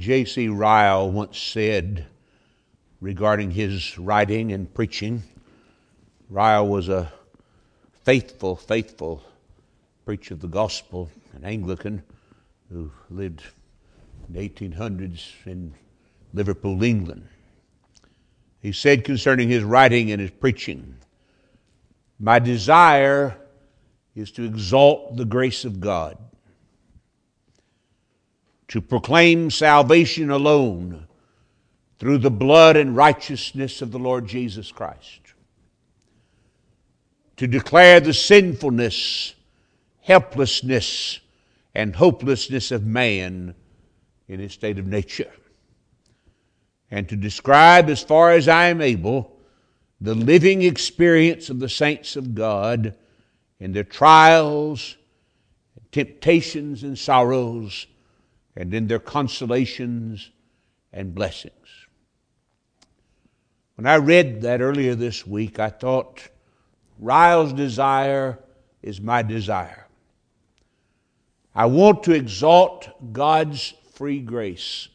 J.C. Ryle once said regarding his writing and preaching. Ryle was a faithful, faithful preacher of the gospel, an Anglican who lived in the 1800s in Liverpool, England. He said concerning his writing and his preaching, My desire is to exalt the grace of God, to proclaim salvation alone through the blood and righteousness of the Lord Jesus Christ, to declare the sinfulness, helplessness, and hopelessness of man in his state of nature, and to describe, as far as I am able, the living experience of the saints of God in their trials, temptations, and sorrows, and in their consolations and blessings. When I read that earlier this week, I thought, Ryle's desire is my desire. I want to exalt God's free grace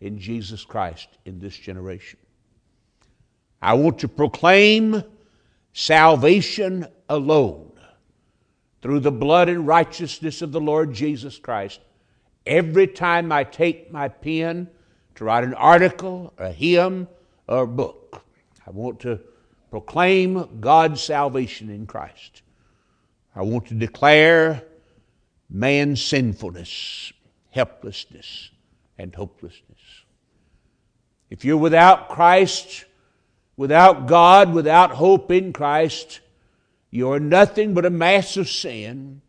in Jesus Christ in this generation. I want to proclaim salvation alone through the blood and righteousness of the Lord Jesus Christ. Every time I take my pen to write an article, a hymn, or a book, I want to proclaim God's salvation in Christ. I want to declare man's sinfulness, helplessness, and hopelessness. If you're without Christ, without God, without hope in Christ, you're nothing but a mass of sin,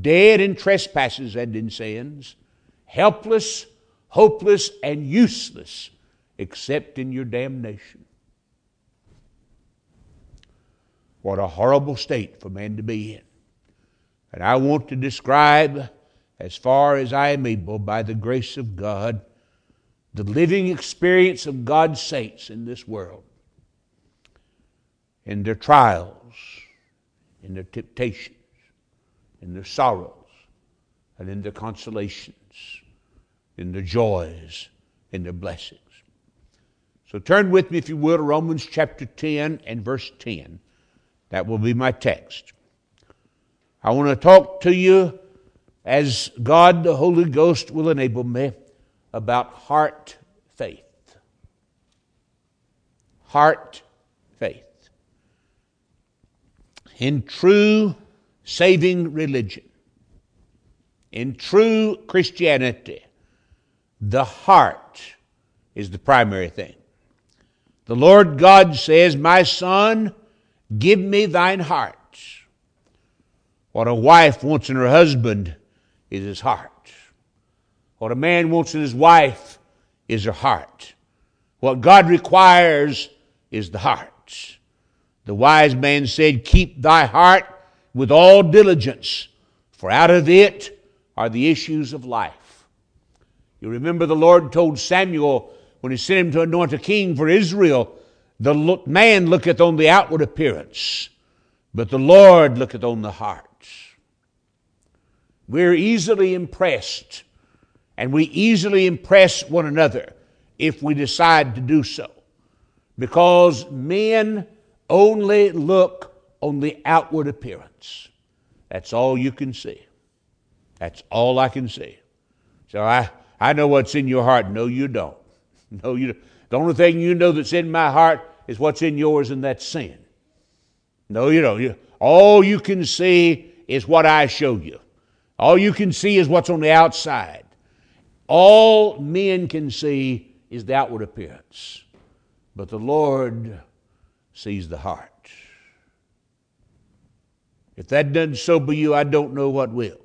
dead in trespasses and in sins, helpless, hopeless, and useless except in your damnation. What a horrible state for man to be in. And I want to describe, as far as I am able, by the grace of God, the living experience of God's saints in this world, in their trials, in their temptations, in their sorrows, and in their consolations, in their joys, in their blessings. So turn with me, if you will, to Romans chapter 10 and verse 10. That will be my text. I want to talk to you as God the Holy Ghost will enable me about heart faith. Heart faith in true saving religion, in true Christianity, the heart is the primary thing. The Lord God says, My son, give me thine heart. What a wife wants in her husband is his heart. What a man wants in his wife is her heart. What God requires is the heart. The wise man said, Keep thy heart with all diligence, for out of it are the issues of life. You remember the Lord told Samuel when he sent him to anoint a king for Israel, the man looketh on the outward appearance, but the Lord looketh on the heart. We're easily impressed, and we easily impress one another if we decide to do so. Because men only look on the outward appearance. That's all you can see. That's all I can see. So I, I know what's in your heart. No, you don't. No, you don't. The only thing you know that's in my heart is what's in yours, and that's sin. No, you don't. You, all you can see is what I show you. All you can see is what's on the outside. All men can see is the outward appearance. But the Lord sees the heart. If that doesn't sober you, I don't know what will.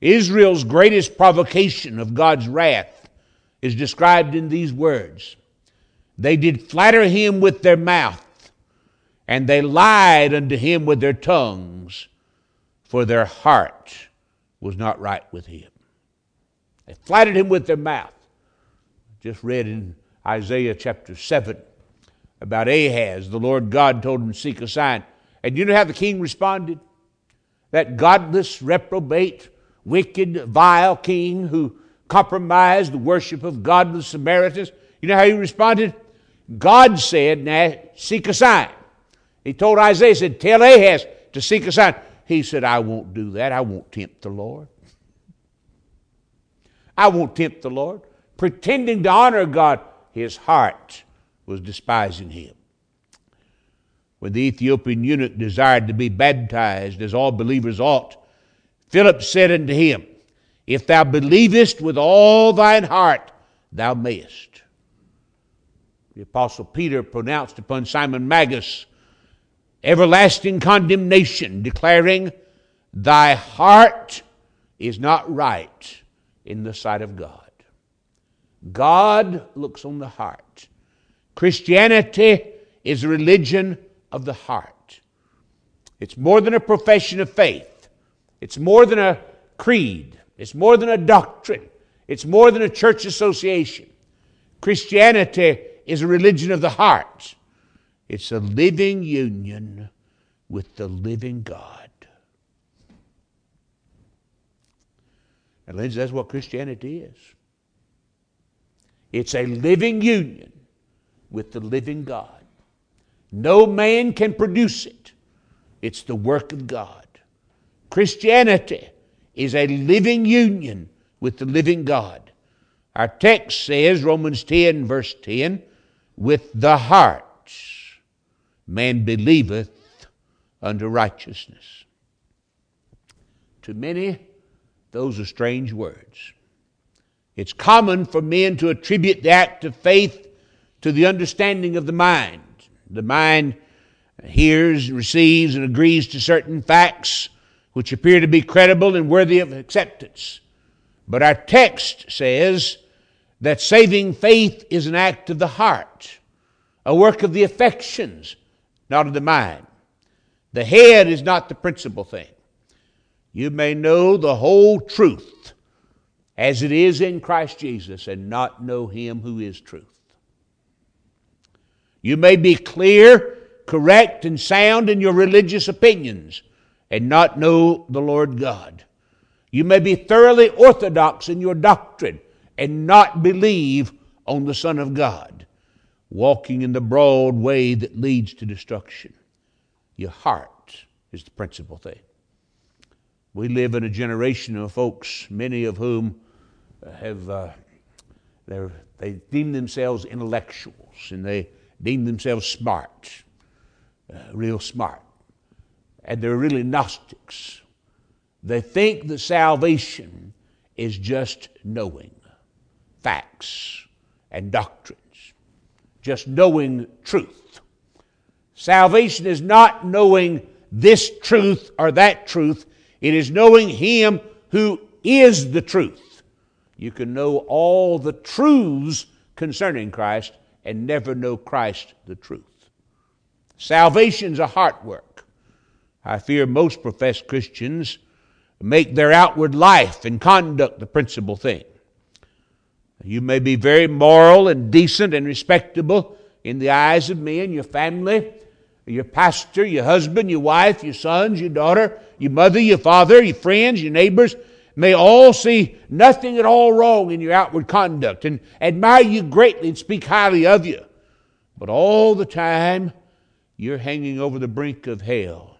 Israel's greatest provocation of God's wrath is described in these words They did flatter him with their mouth, and they lied unto him with their tongues, for their heart was not right with him. They flattered him with their mouth. Just read in Isaiah chapter 7 about Ahaz. The Lord God told him to seek a sign. And you know how the king responded? That godless, reprobate, wicked, vile king who compromised the worship of God with the Samaritans. You know how he responded? God said, Now seek a sign. He told Isaiah, he said, Tell Ahaz to seek a sign. He said, I won't do that. I won't tempt the Lord. I won't tempt the Lord. Pretending to honor God, his heart was despising him. When the Ethiopian eunuch desired to be baptized as all believers ought, Philip said unto him, If thou believest with all thine heart, thou mayest. The Apostle Peter pronounced upon Simon Magus everlasting condemnation, declaring, Thy heart is not right in the sight of God. God looks on the heart. Christianity is a religion of the heart. It's more than a profession of faith, it's more than a creed, it's more than a doctrine, it's more than a church association. Christianity is a religion of the heart, it's a living union with the living God. And, Lindsay, that's what Christianity is. It's a living union with the living God. No man can produce it, it's the work of God. Christianity is a living union with the living God. Our text says, Romans 10, verse 10, with the heart man believeth unto righteousness. To many, those are strange words. It's common for men to attribute the act of faith to the understanding of the mind. The mind hears, receives, and agrees to certain facts which appear to be credible and worthy of acceptance. But our text says that saving faith is an act of the heart, a work of the affections, not of the mind. The head is not the principal thing. You may know the whole truth as it is in Christ Jesus and not know Him who is truth. You may be clear, correct, and sound in your religious opinions and not know the Lord God. You may be thoroughly orthodox in your doctrine and not believe on the Son of God, walking in the broad way that leads to destruction. Your heart is the principal thing. We live in a generation of folks, many of whom have uh, they deem themselves intellectuals and they deem themselves smart, uh, real smart. And they're really Gnostics. They think that salvation is just knowing facts and doctrines, just knowing truth. Salvation is not knowing this truth or that truth, it is knowing Him who is the truth. You can know all the truths concerning Christ and never know Christ the truth. Salvation's a heart work. I fear most professed Christians make their outward life and conduct the principal thing. You may be very moral and decent and respectable in the eyes of men, your family, your pastor, your husband, your wife, your sons, your daughter, your mother, your father, your friends, your neighbors, may all see nothing at all wrong in your outward conduct and admire you greatly and speak highly of you. But all the time, you're hanging over the brink of hell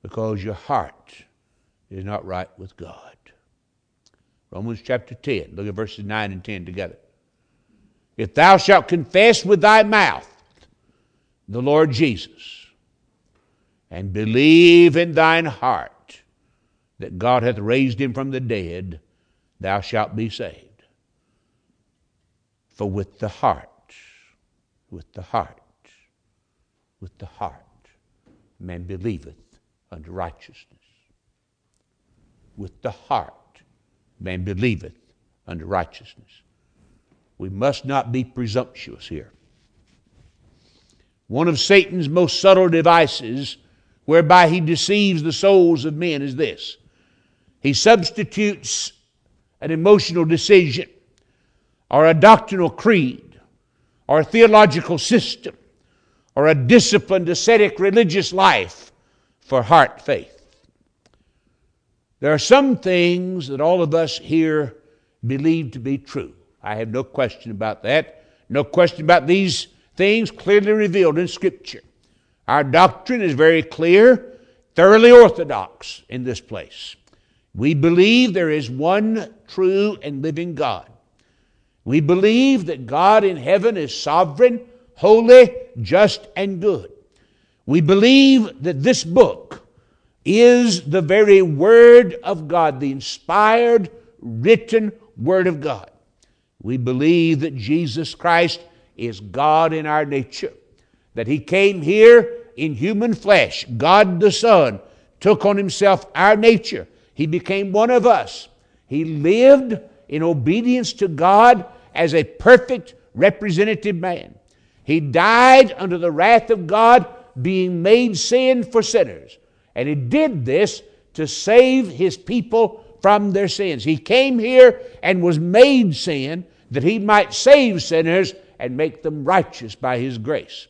because your heart is not right with God. Romans chapter 10, look at verses 9 and 10 together. If thou shalt confess with thy mouth the Lord Jesus, and believe in thine heart that God hath raised him from the dead, thou shalt be saved. For with the heart, with the heart, with the heart, man believeth unto righteousness. With the heart, man believeth unto righteousness. We must not be presumptuous here. One of Satan's most subtle devices whereby he deceives the souls of men is this he substitutes an emotional decision or a doctrinal creed or a theological system or a disciplined ascetic religious life for heart faith. There are some things that all of us here believe to be true. I have no question about that. No question about these things clearly revealed in Scripture. Our doctrine is very clear, thoroughly orthodox in this place. We believe there is one true and living God. We believe that God in heaven is sovereign, holy, just, and good. We believe that this book is the very Word of God, the inspired, written Word of God. We believe that Jesus Christ is God in our nature, that He came here in human flesh. God the Son took on Himself our nature. He became one of us. He lived in obedience to God as a perfect representative man. He died under the wrath of God, being made sin for sinners. And He did this to save His people from their sins. He came here and was made sin that He might save sinners and make them righteous by His grace.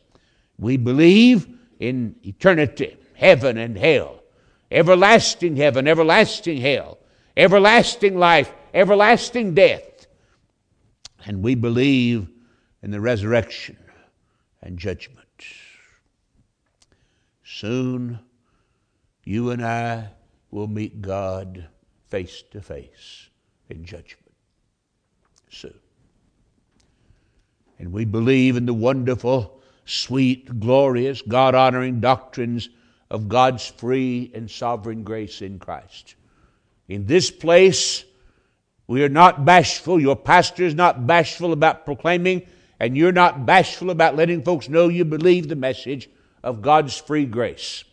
We believe in eternity, heaven and hell, everlasting heaven, everlasting hell, everlasting life, everlasting death. And we believe in the resurrection and judgment. Soon, you and I will meet God face to face in judgment. Soon. And we believe in the wonderful, sweet, glorious, God honoring doctrines of God's free and sovereign grace in Christ. In this place, we are not bashful. Your pastor is not bashful about proclaiming, and you're not bashful about letting folks know you believe the message of God's free grace.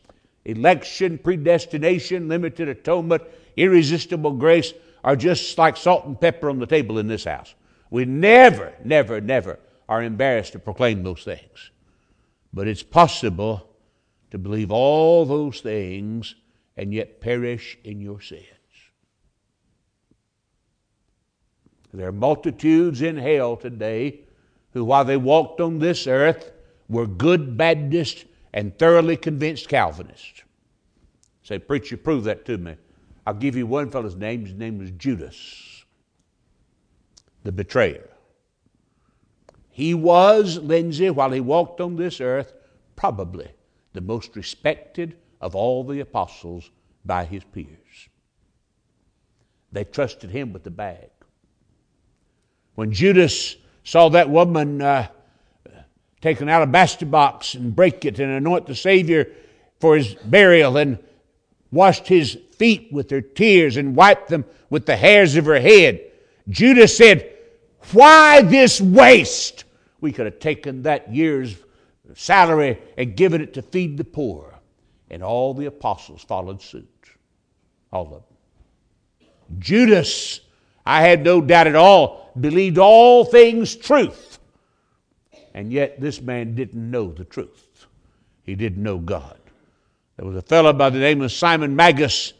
Election, predestination, limited atonement, irresistible grace are just like salt and pepper on the table in this house. We never, never, never are embarrassed to proclaim those things. But it's possible to believe all those things and yet perish in your sins. There are multitudes in hell today who, while they walked on this earth, were good Baptists and thoroughly convinced Calvinists. Say, preacher, prove that to me. I'll give you one fellow's name. His name was Judas, the betrayer. He was, Lindsay, while he walked on this earth, probably the most respected of all the apostles by his peers. They trusted him with the bag. When Judas saw that woman uh, take an alabaster box and break it and anoint the Savior for his burial and washed his feet with her tears and wiped them with the hairs of her head, Judas said, Why this waste? We could have taken that year's salary and given it to feed the poor. And all the apostles followed suit. All of them. Judas, I had no doubt at all, believed all things truth. And yet this man didn't know the truth. He didn't know God. There was a fellow by the name of Simon Magus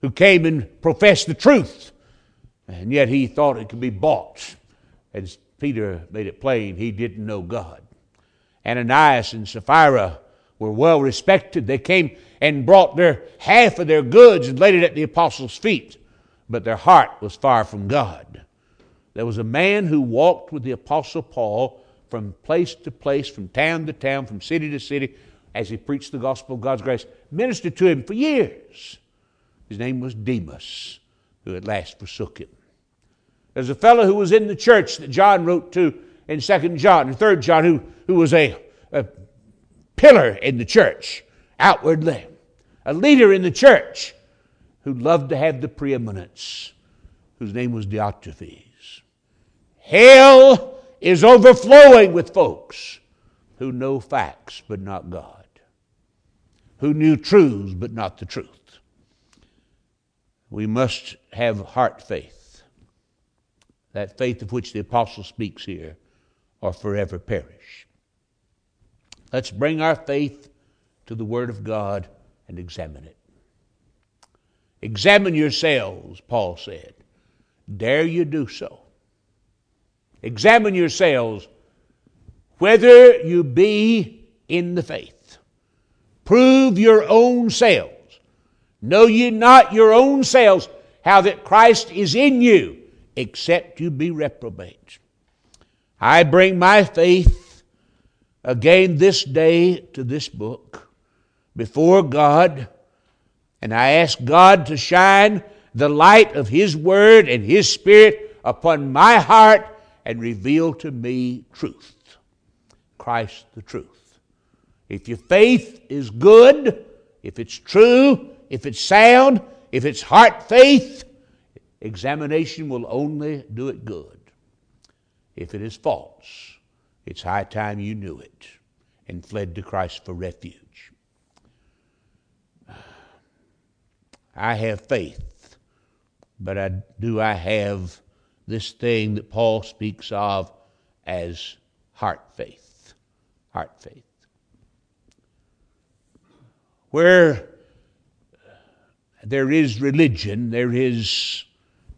who came and professed the truth. And yet he thought it could be bought. And Peter made it plain he didn't know God. Ananias and Sapphira were well respected. They came and brought their half of their goods and laid it at the apostles' feet, but their heart was far from God. There was a man who walked with the apostle Paul from place to place, from town to town, from city to city, as he preached the gospel of God's grace, ministered to him for years. His name was Demas, who at last forsook him. There's a fellow who was in the church that John wrote to in Second John and Third John, who, who was a, a pillar in the church outwardly, a leader in the church who loved to have the preeminence, whose name was Diotrephes. Hell is overflowing with folks who know facts but not God, who knew truths but not the truth. We must have heart faith that faith of which the apostle speaks here, or forever perish. Let's bring our faith to the Word of God and examine it. Examine yourselves, Paul said. Dare you do so. Examine yourselves whether you be in the faith. Prove your own selves. Know ye not your own selves how that Christ is in you except you be reprobate. I bring my faith again this day to this book before God, and I ask God to shine the light of His Word and His Spirit upon my heart and reveal to me truth. Christ the truth. If your faith is good, if it's true, if it's sound, if it's heart faith, examination will only do it good. If it is false, it's high time you knew it and fled to Christ for refuge. I have faith, but I, do I have this thing that Paul speaks of as heart faith? Heart faith. Where there is religion, there is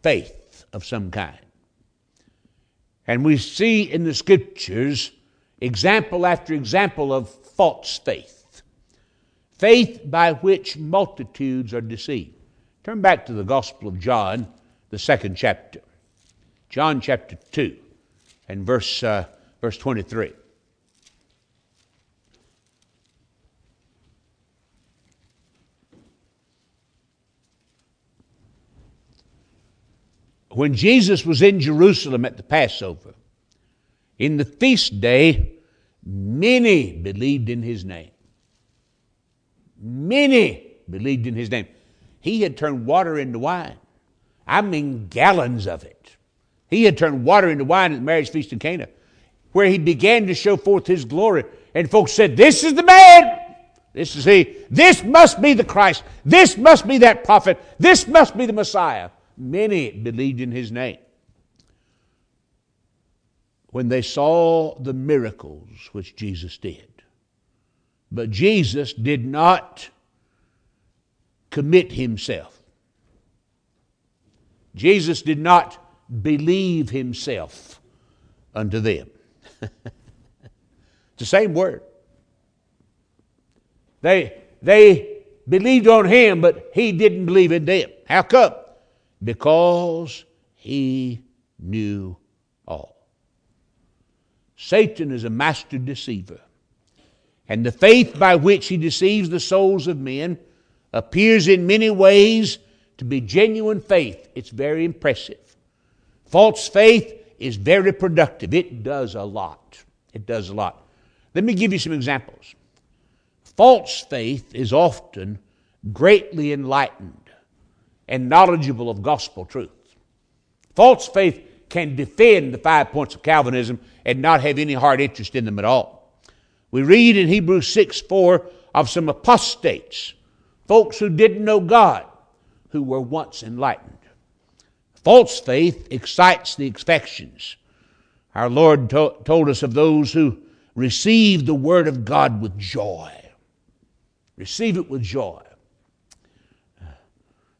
faith of some kind. And we see in the scriptures example after example of false faith. Faith by which multitudes are deceived. Turn back to the Gospel of John, the second chapter. John chapter 2 and verse, uh, verse 23. When Jesus was in Jerusalem at the Passover, in the feast day, many believed in his name. Many believed in his name. He had turned water into wine. I mean, gallons of it. He had turned water into wine at the marriage feast in Cana, where he began to show forth his glory. And folks said, This is the man. This is he. This must be the Christ. This must be that prophet. This must be the Messiah. Many believed in his name. When they saw the miracles which Jesus did. But Jesus did not commit himself. Jesus did not believe himself unto them. it's the same word. They, they believed on him, but he didn't believe in them. How come? Because he knew all. Satan is a master deceiver, and the faith by which he deceives the souls of men appears in many ways to be genuine faith. It's very impressive. False faith is very productive. It does a lot. It does a lot. Let me give you some examples. False faith is often greatly enlightened and knowledgeable of gospel truth. False faith can defend the five points of Calvinism and not have any hard interest in them at all. We read in Hebrews 6 4 of some apostates, folks who didn't know God, who were once enlightened. False faith excites the affections. Our Lord to- told us of those who received the Word of God with joy. Receive it with joy.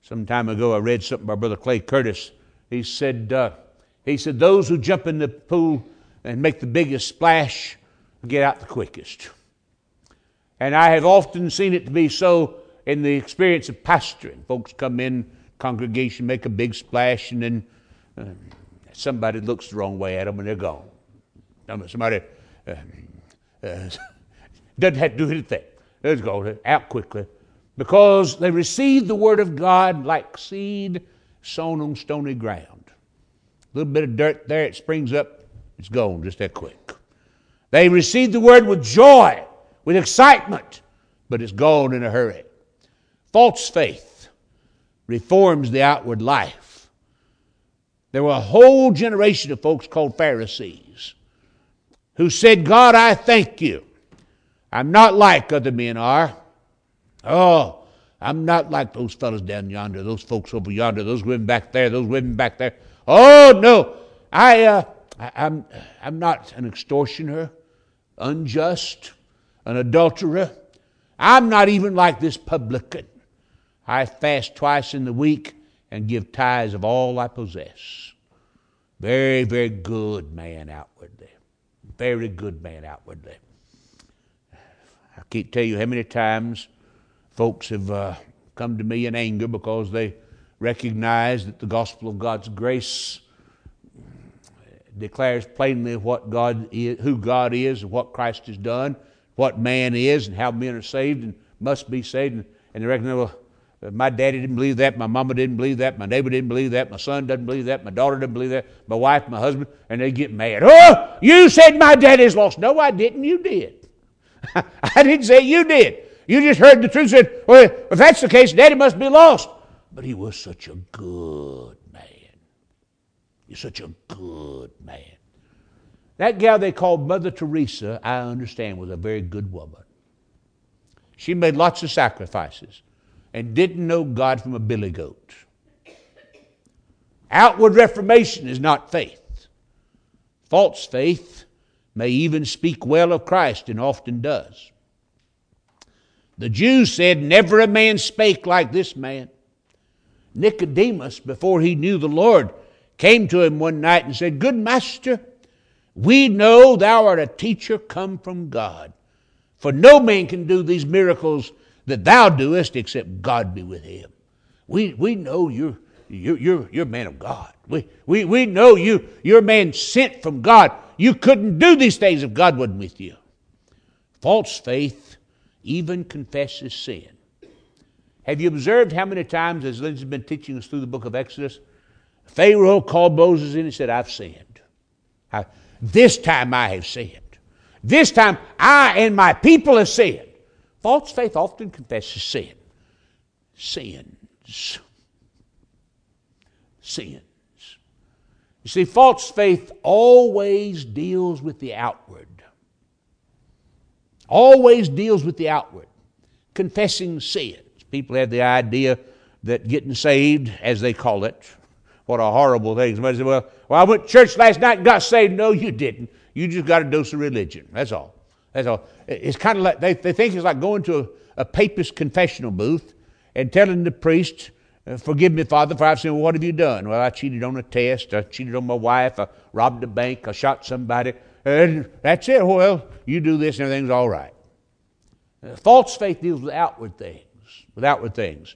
Some time ago, I read something by Brother Clay Curtis. He said, uh, he said, those who jump in the pool and make the biggest splash get out the quickest. And I have often seen it to be so in the experience of pastoring. Folks come in, congregation, make a big splash, and then uh, somebody looks the wrong way at them and they're gone. Somebody uh, uh, doesn't have to do anything. Let's go out quickly because they received the Word of God like seed sown on stony ground. A little bit of dirt there, it springs up, it's gone just that quick. They received the Word with joy, with excitement, but it's gone in a hurry. False faith reforms the outward life. There were a whole generation of folks called Pharisees who said, God, I thank you. I'm not like other men are. Oh, I'm not like those fellows down yonder, those folks over yonder, those women back there, those women back there. Oh no, I, uh, I I'm I'm not an extortioner, unjust, an adulterer. I'm not even like this publican. I fast twice in the week and give tithes of all I possess. Very, very good man outwardly. Very good man outwardly. I can't tell you how many times folks have uh, come to me in anger because they recognize that the gospel of God's grace declares plainly what God is, who God is and what Christ has done, what man is and how men are saved and must be saved. And, and they recognize, well, my daddy didn't believe that, my mama didn't believe that, my neighbor didn't believe that, my son doesn't believe that, my daughter doesn't believe that, my wife, my husband, and they get mad. Oh, you said my daddy's lost. No, I didn't. You did. I didn't say you did. You just heard the truth. Said, well, if that's the case, daddy must be lost. But he was such a good man. He's such a good man. That gal they called Mother Teresa, I understand, was a very good woman. She made lots of sacrifices and didn't know God from a billy goat. Outward reformation is not faith. False faith may even speak well of Christ and often does. The Jews said, Never a man spake like this man. Nicodemus, before he knew the Lord, came to him one night and said, Good master, we know thou art a teacher come from God. For no man can do these miracles that thou doest except God be with him. We, we know you're, you're, you're, you're a man of God. We, we, we know you, you're a man sent from God. You couldn't do these things if God wasn't with you. False faith even confesses sin. Have you observed how many times, as Lindsay's been teaching us through the book of Exodus, Pharaoh called Moses in and said, I've sinned. I, this time I have sinned. This time I and my people have sinned. False faith often confesses sin. Sins. Sins. You see, false faith always deals with the outward. Always deals with the outward. Confessing sins. People have the idea that getting saved, as they call it, what a horrible thing. Somebody said, well, well, I went to church last night and got saved. No, you didn't. You just got a dose of religion. That's all. That's all. It's kind of like they, they think it's like going to a, a papist confessional booth and telling the priest, uh, Forgive me, Father, for I've sinned. Well, what have you done? Well, I cheated on a test. I cheated on my wife. I robbed a bank. I shot somebody. And that's it. Well, you do this and everything's all right. False faith deals with outward things, with outward things,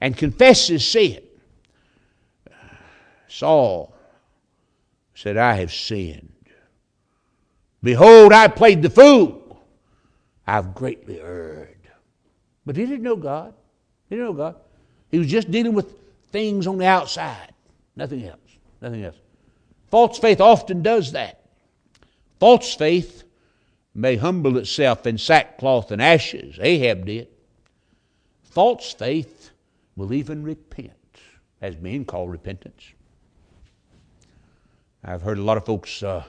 and confesses sin. Saul said, I have sinned. Behold, I played the fool. I've greatly erred. But he didn't know God. He didn't know God. He was just dealing with things on the outside, nothing else. Nothing else. False faith often does that. False faith may humble itself in sackcloth and ashes. Ahab did. False faith will even repent, as men call repentance. I've heard a lot of folks, uh,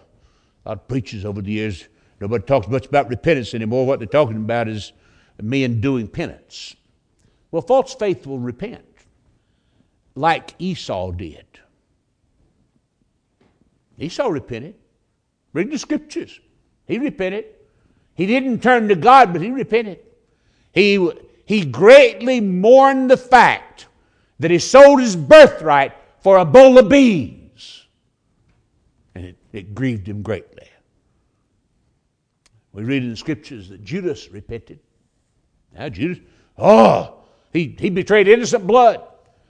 a lot of preachers over the years, nobody talks much about repentance anymore. What they're talking about is men doing penance. Well, false faith will repent, like Esau did. Esau repented. Read the scriptures. He repented. He didn't turn to God, but he repented. He, he greatly mourned the fact that he sold his birthright for a bowl of beans and it, it grieved him greatly. We read in the scriptures that Judas repented. Now, Judas, oh, he, he betrayed innocent blood.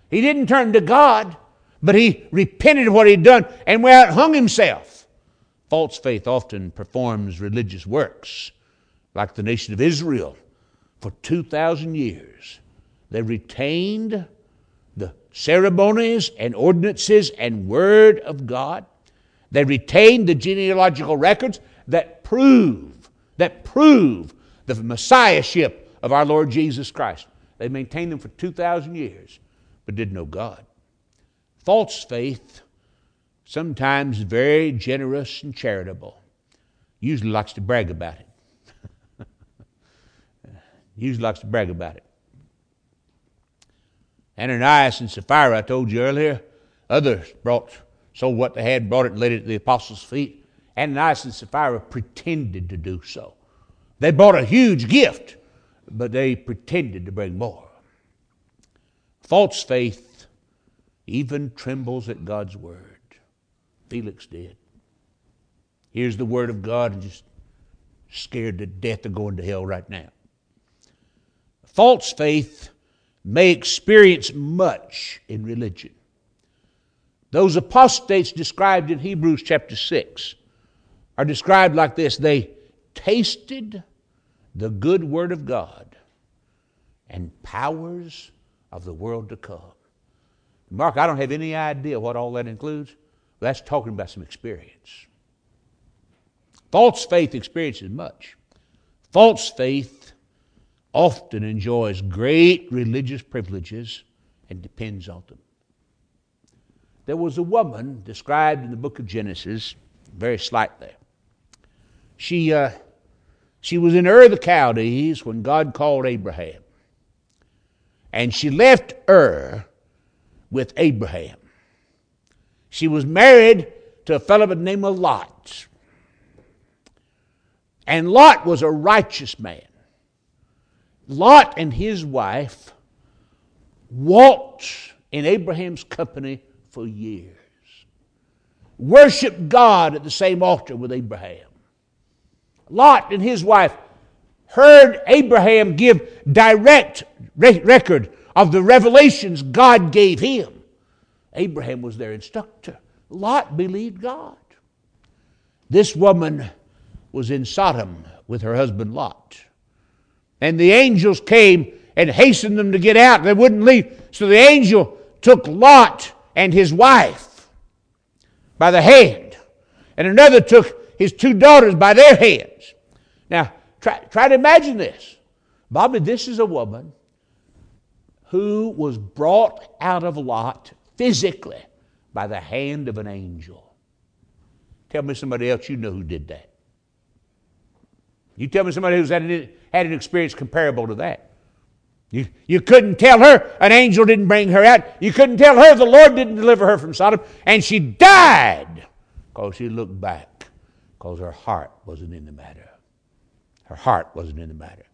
He didn't turn to God, but he repented of what he'd done and went out and hung himself. False faith often performs religious works, like the nation of Israel. For 2,000 years, they retained the ceremonies and ordinances and word of God they retained the genealogical records that prove, that prove the messiahship of our Lord Jesus Christ. They maintained them for 2,000 years, but didn't know God. False faith, sometimes very generous and charitable, usually likes to brag about it. usually likes to brag about it. Ananias and Sapphira, I told you earlier, others brought sold what they had, brought it and laid it at the apostles' feet. Ananias and Sapphira pretended to do so. They brought a huge gift, but they pretended to bring more. False faith even trembles at God's word. Felix did. Here's the word of God and just scared to death of going to hell right now. False faith may experience much in religion Those apostates described in Hebrews chapter 6 are described like this they tasted the good word of God and powers of the world to come. Mark, I don't have any idea what all that includes. That's talking about some experience. False faith experiences much. False faith often enjoys great religious privileges and depends on them. There was a woman described in the book of Genesis, very slightly. She, uh, she was in Ur of the Chaldees when God called Abraham. And she left Ur with Abraham. She was married to a fellow by the name of Lot. And Lot was a righteous man. Lot and his wife walked in Abraham's company for years, worshiped God at the same altar with Abraham. Lot and his wife heard Abraham give direct record of the revelations God gave him. Abraham was their instructor. Lot believed God. This woman was in Sodom with her husband Lot. And the angels came and hastened them to get out. They wouldn't leave. So the angel took Lot and his wife by the hand, and another took his two daughters by their hands. Now, try, try to imagine this. Bobby, this is a woman who was brought out of Lot physically by the hand of an angel. Tell me somebody else you know who did that. You tell me somebody who's had an, had an experience comparable to that. You, you couldn't tell her an angel didn't bring her out. You couldn't tell her the Lord didn't deliver her from Sodom. And she died because she looked back because her heart wasn't in the matter. Her heart wasn't in the matter.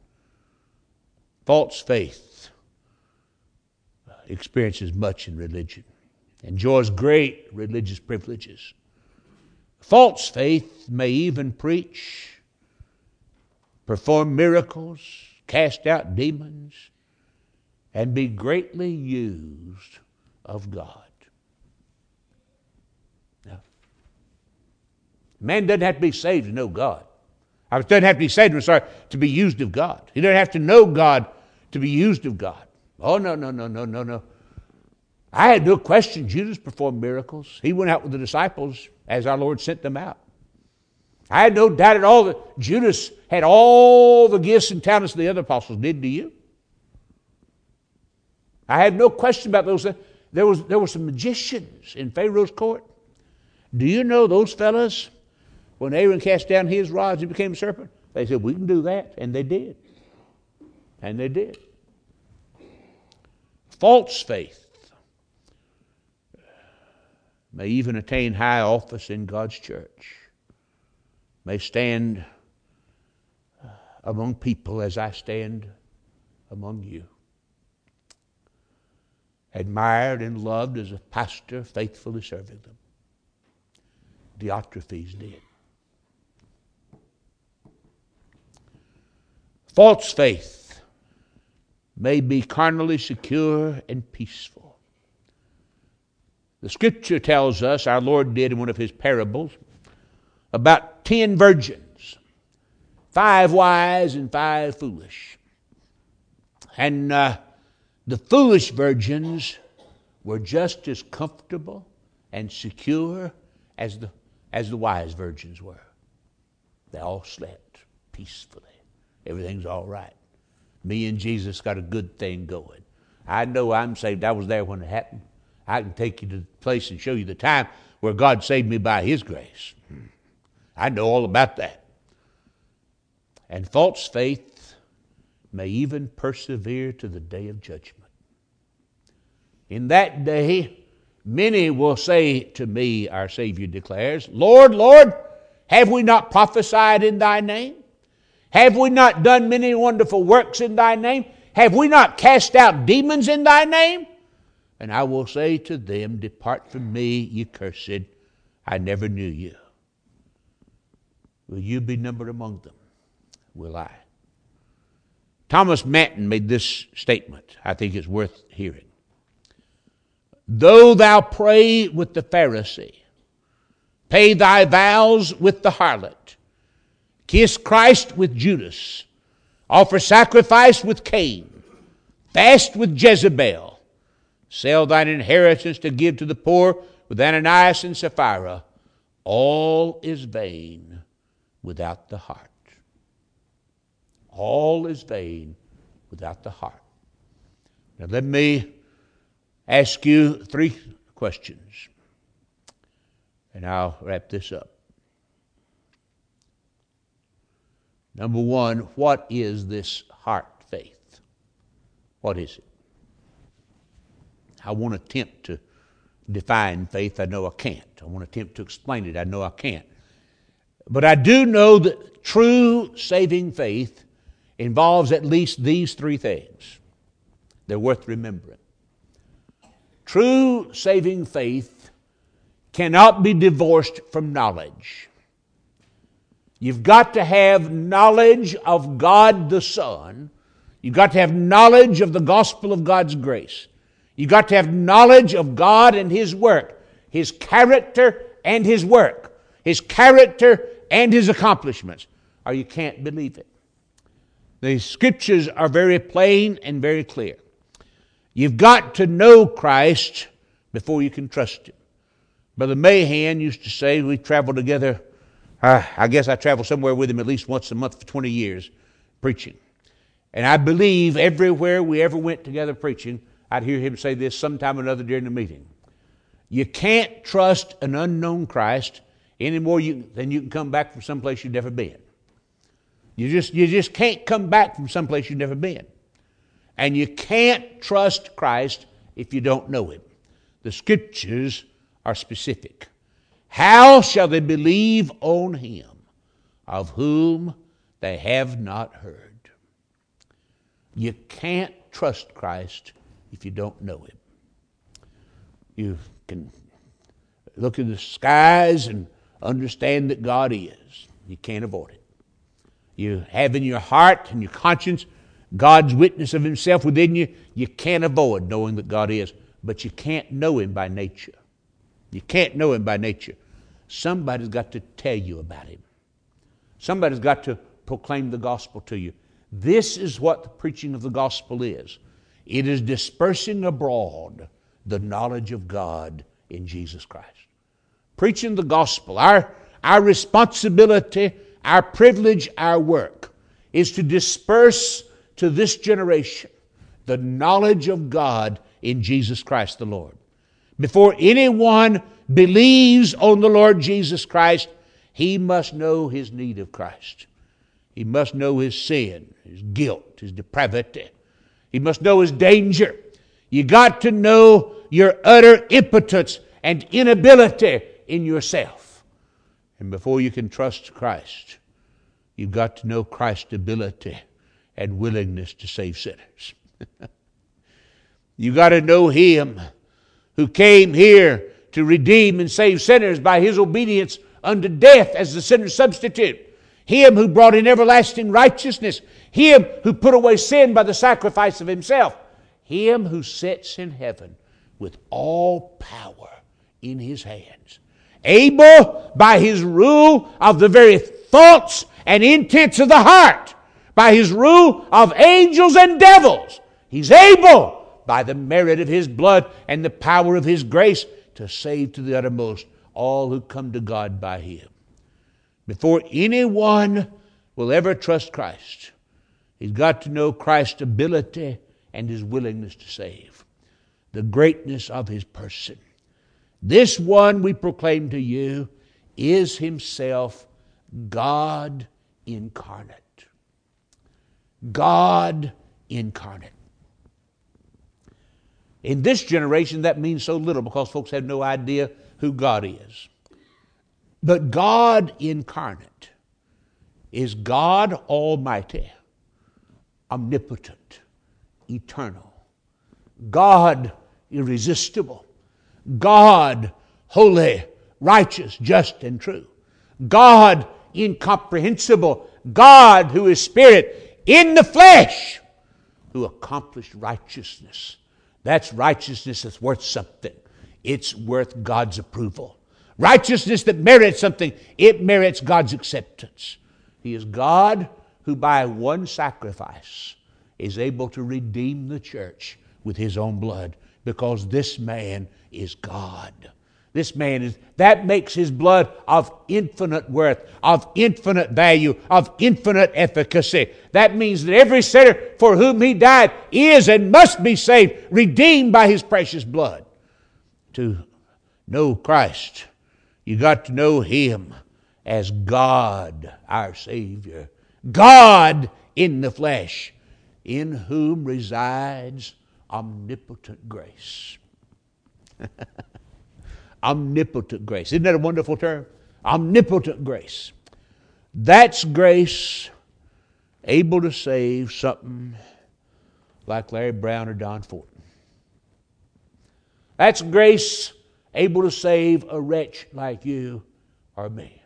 False faith experiences much in religion, enjoys great religious privileges. False faith may even preach perform miracles, cast out demons, and be greatly used of God. Now, man doesn't have to be saved to know God. I doesn't have to be saved, I'm sorry, to be used of God. He doesn't have to know God to be used of God. Oh, no, no, no, no, no, no. I had no question Judas performed miracles. He went out with the disciples as our Lord sent them out. I had no doubt at all that Judas had all the gifts and talents the other apostles did. Do you? I had no question about those. There, was, there were some magicians in Pharaoh's court. Do you know those fellas, when Aaron cast down his rods and became a serpent, they said, We can do that. And they did. And they did. False faith may even attain high office in God's church may stand uh, among people as I stand among you. Admired and loved as a pastor, faithfully serving them. Diotrephes did. False faith may be carnally secure and peaceful. The scripture tells us, our Lord did in one of his parables, about ten virgins, five wise and five foolish. And uh, the foolish virgins were just as comfortable and secure as the, as the wise virgins were. They all slept peacefully. Everything's all right. Me and Jesus got a good thing going. I know I'm saved. I was there when it happened. I can take you to the place and show you the time where God saved me by His grace. I know all about that. And false faith may even persevere to the day of judgment. In that day, many will say to me, our Savior declares, Lord, Lord, have we not prophesied in thy name? Have we not done many wonderful works in thy name? Have we not cast out demons in thy name? And I will say to them, Depart from me, ye cursed, I never knew you. Will you be numbered among them? Will I? Thomas Manton made this statement. I think it's worth hearing. Though thou pray with the Pharisee, pay thy vows with the harlot, kiss Christ with Judas, offer sacrifice with Cain, fast with Jezebel, sell thine inheritance to give to the poor with Ananias and Sapphira, all is vain without the heart. All is vain without the heart. Now, let me ask you three questions, and I'll wrap this up. Number one, what is this heart faith? What is it? I won't attempt to define faith. I know I can't. I won't attempt to explain it. I know I can't. But I do know that true saving faith involves at least these three things. They're worth remembering. True saving faith cannot be divorced from knowledge. You've got to have knowledge of God the Son. You've got to have knowledge of the gospel of God's grace. You've got to have knowledge of God and His work, His character and His work, His character and His accomplishments, or you can't believe it. The scriptures are very plain and very clear. You've got to know Christ before you can trust Him. Brother Mahan used to say, we traveled together. Uh, I guess I traveled somewhere with him at least once a month for 20 years preaching. And I believe everywhere we ever went together preaching, I'd hear him say this sometime or another during the meeting. You can't trust an unknown Christ any more than you can come back from someplace you've never been. You just, you just can't come back from someplace you've never been. And you can't trust Christ if you don't know Him. The scriptures are specific. How shall they believe on Him of whom they have not heard? You can't trust Christ if you don't know Him. You can look at the skies and understand that God is. You can't avoid it. You have in your heart and your conscience God's witness of Himself within you, you can't avoid knowing that God is, but you can't know Him by nature. You can't know Him by nature. Somebody's got to tell you about Him. Somebody's got to proclaim the gospel to you. This is what the preaching of the gospel is it is dispersing abroad the knowledge of God in Jesus Christ. Preaching the gospel, our, our responsibility, our privilege, our work is to disperse to this generation the knowledge of God in Jesus Christ the Lord. Before anyone believes on the Lord Jesus Christ, he must know his need of Christ. He must know his sin, his guilt, his depravity. He must know his danger. You got to know your utter impotence and inability in yourself. And before you can trust Christ, you've got to know Christ's ability and willingness to save sinners. you got to know Him who came here to redeem and save sinners by His obedience unto death as the sinner's substitute. Him who brought in everlasting righteousness. Him who put away sin by the sacrifice of Himself. Him who sits in heaven with all power in His hands. Able by His rule of the very thoughts and intents of the heart by his rule of angels and devils. He's able, by the merit of his blood and the power of his grace, to save to the uttermost all who come to God by him. Before anyone will ever trust Christ, he's got to know Christ's ability and his willingness to save, the greatness of his person. This one we proclaim to you is himself God incarnate. God incarnate. In this generation, that means so little because folks have no idea who God is. But God incarnate is God Almighty, omnipotent, eternal, God irresistible, God holy, righteous, just, and true, God incomprehensible, God who is spirit, in the flesh who accomplished righteousness, That's righteousness that's worth something. It's worth God's approval. Righteousness that merits something, it merits God's acceptance. He is God who, by one sacrifice, is able to redeem the church with his own blood because this man is God. This man is, that makes his blood of infinite worth, of infinite value, of infinite efficacy. That means that every sinner for whom he died is and must be saved, redeemed by his precious blood. To know Christ, you got to know him as God, our Savior. God in the flesh, in whom resides omnipotent grace. omnipotent grace. Isn't that a wonderful term? Omnipotent grace. That's grace able to save something like Larry Brown or Don Fortner. That's grace able to save a wretch like you or me.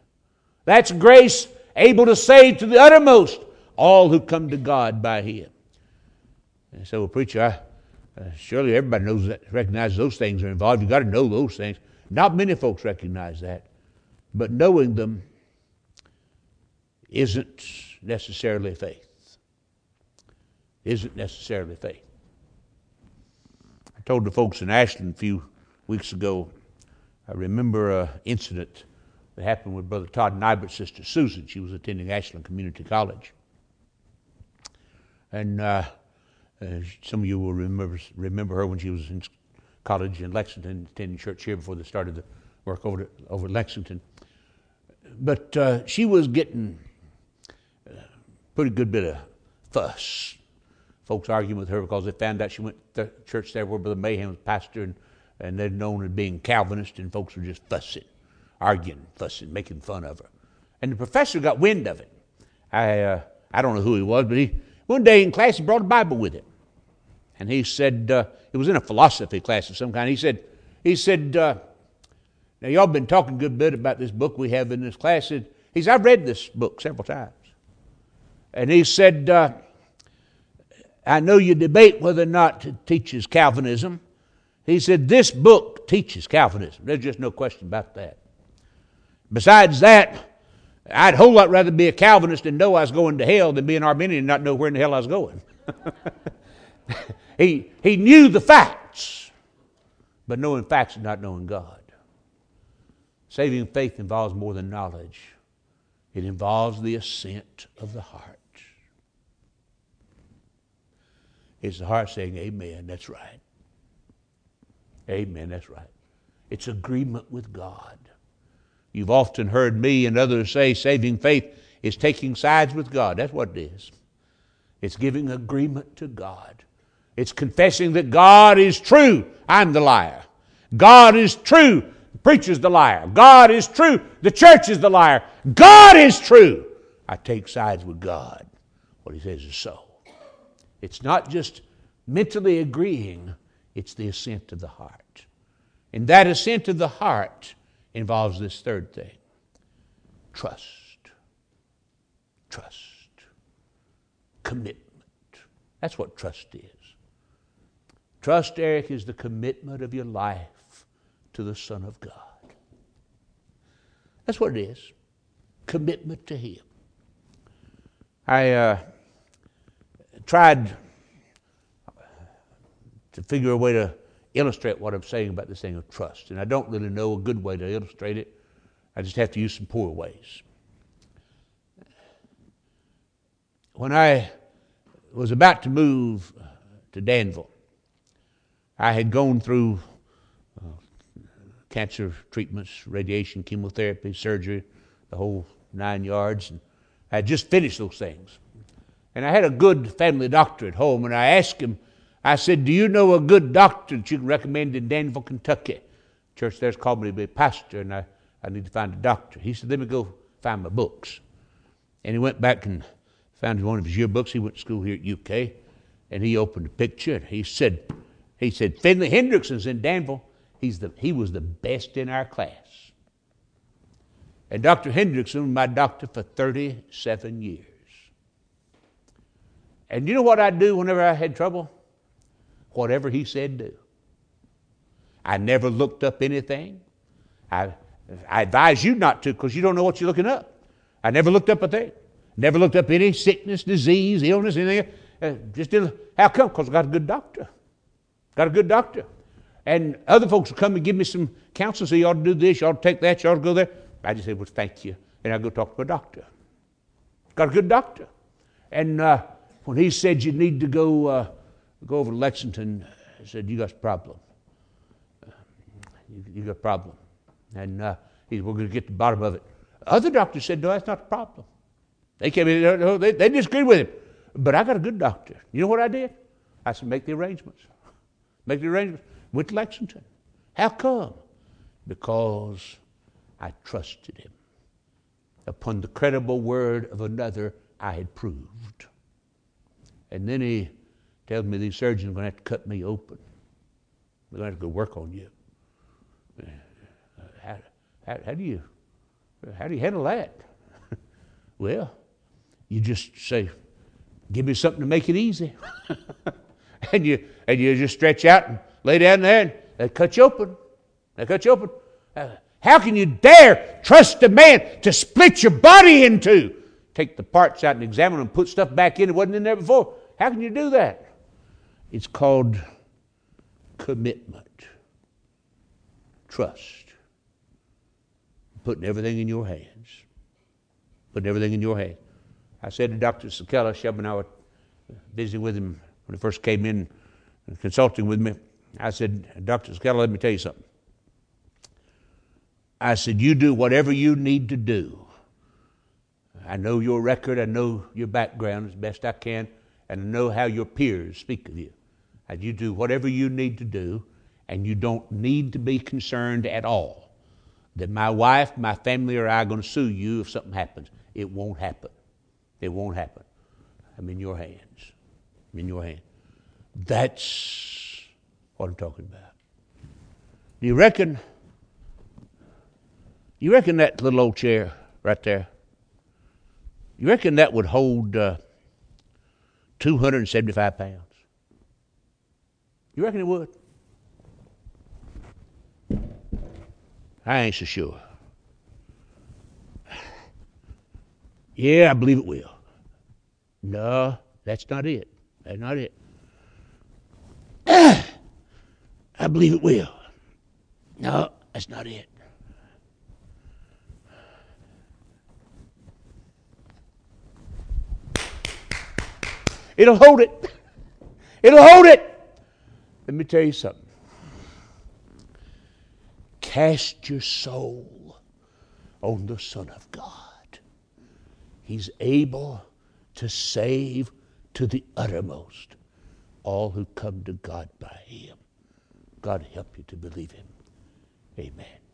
That's grace able to save to the uttermost all who come to God by Him. And so, well, preacher, I, uh, surely everybody knows that, recognizes those things are involved. You've got to know those things. Not many folks recognize that, but knowing them isn't necessarily faith. Isn't necessarily faith. I told the folks in Ashland a few weeks ago, I remember an incident that happened with Brother Todd Nibert's sister Susan. She was attending Ashland Community College. And uh, uh, some of you will remember, remember her when she was in college in Lexington, attending church here before they started the work over, to, over Lexington. But uh, she was getting a pretty good bit of fuss. Folks arguing with her because they found out she went to church there where Brother Mahan was pastor, and, and they're known as being Calvinist, and folks were just fussing, arguing, fussing, making fun of her. And the professor got wind of it. I, uh, I don't know who he was, but he, one day in class he brought a Bible with him. And he said, uh, it was in a philosophy class of some kind. He said, he said, uh, now y'all been talking a good bit about this book we have in this class. He said, I've read this book several times. And he said, uh, I know you debate whether or not it teaches Calvinism. He said, this book teaches Calvinism. There's just no question about that. Besides that, I'd a whole lot rather be a Calvinist and know I was going to hell than be an Arminian and not know where in the hell I was going. He, he knew the facts, but knowing facts is not knowing God. Saving faith involves more than knowledge, it involves the assent of the heart. It's the heart saying, Amen, that's right. Amen, that's right. It's agreement with God. You've often heard me and others say saving faith is taking sides with God. That's what it is. It's giving agreement to God. It's confessing that God is true. I'm the liar. God is true. The preacher's the liar. God is true. The church is the liar. God is true. I take sides with God. What he says is so. It's not just mentally agreeing, it's the assent of the heart. And that assent of the heart involves this third thing trust. Trust. Commitment. That's what trust is. Trust, Eric, is the commitment of your life to the Son of God. That's what it is commitment to Him. I uh, tried to figure a way to illustrate what I'm saying about this thing of trust, and I don't really know a good way to illustrate it. I just have to use some poor ways. When I was about to move to Danville, I had gone through uh, cancer treatments, radiation, chemotherapy, surgery, the whole nine yards, and I had just finished those things. And I had a good family doctor at home, and I asked him, I said, Do you know a good doctor that you can recommend in Danville, Kentucky? Church there's called me to be a pastor, and I, I need to find a doctor. He said, Let me go find my books. And he went back and found one of his yearbooks. He went to school here at UK, and he opened a picture, and he said, he said, Finley Hendrickson's in Danville. He's the, he was the best in our class. And Dr. Hendrickson was my doctor for 37 years. And you know what I'd do whenever I had trouble? Whatever he said do. I never looked up anything. I, I advise you not to because you don't know what you're looking up. I never looked up a thing. Never looked up any sickness, disease, illness, anything. Uh, just did, how come? Because I got a good doctor. Got a good doctor. And other folks will come and give me some counsel, say, you ought to do this, you ought to take that, you ought to go there. I just say, well, thank you. And I go talk to a doctor. Got a good doctor. And uh, when he said you need to go, uh, go over to Lexington, I said, you got a problem. You, you got a problem. And uh, he said, we're going to get to the bottom of it. Other doctors said, no, that's not the problem. They came in, they, they disagreed with him. But I got a good doctor. You know what I did? I said, make the arrangements. Make the arrangements. Went to Lexington. How come? Because I trusted him. Upon the credible word of another, I had proved. And then he tells me these surgeons are going to have to cut me open. They're going to have to go work on you. How, how, how do you how do you handle that? well, you just say, "Give me something to make it easy," and you and you just stretch out and lay down there, and they cut you open. They cut you open. Uh, how can you dare trust a man to split your body into? Take the parts out and examine them, put stuff back in that wasn't in there before. How can you do that? It's called commitment, trust, putting everything in your hands. Putting everything in your hands. I said to Dr. Sakella, Shub and I were busy with him when he first came in and consulting with me. I said, Dr. Sakella, let me tell you something. I said, You do whatever you need to do. I know your record, I know your background as best I can, and I know how your peers speak of you. And you do whatever you need to do, and you don't need to be concerned at all that my wife, my family, or I are going to sue you if something happens. It won't happen. It won't happen. I'm in your hands. I'm in your hands. That's what I'm talking about. Do you reckon? You reckon that little old chair right there? You reckon that would hold uh, 275 pounds? You reckon it would? I ain't so sure. Yeah, I believe it will. No, that's not it. That's not it. I believe it will. No, that's not it. It'll hold it. It'll hold it. Let me tell you something. Cast your soul on the Son of God. He's able to save to the uttermost all who come to God by Him. God help you to believe Him. Amen.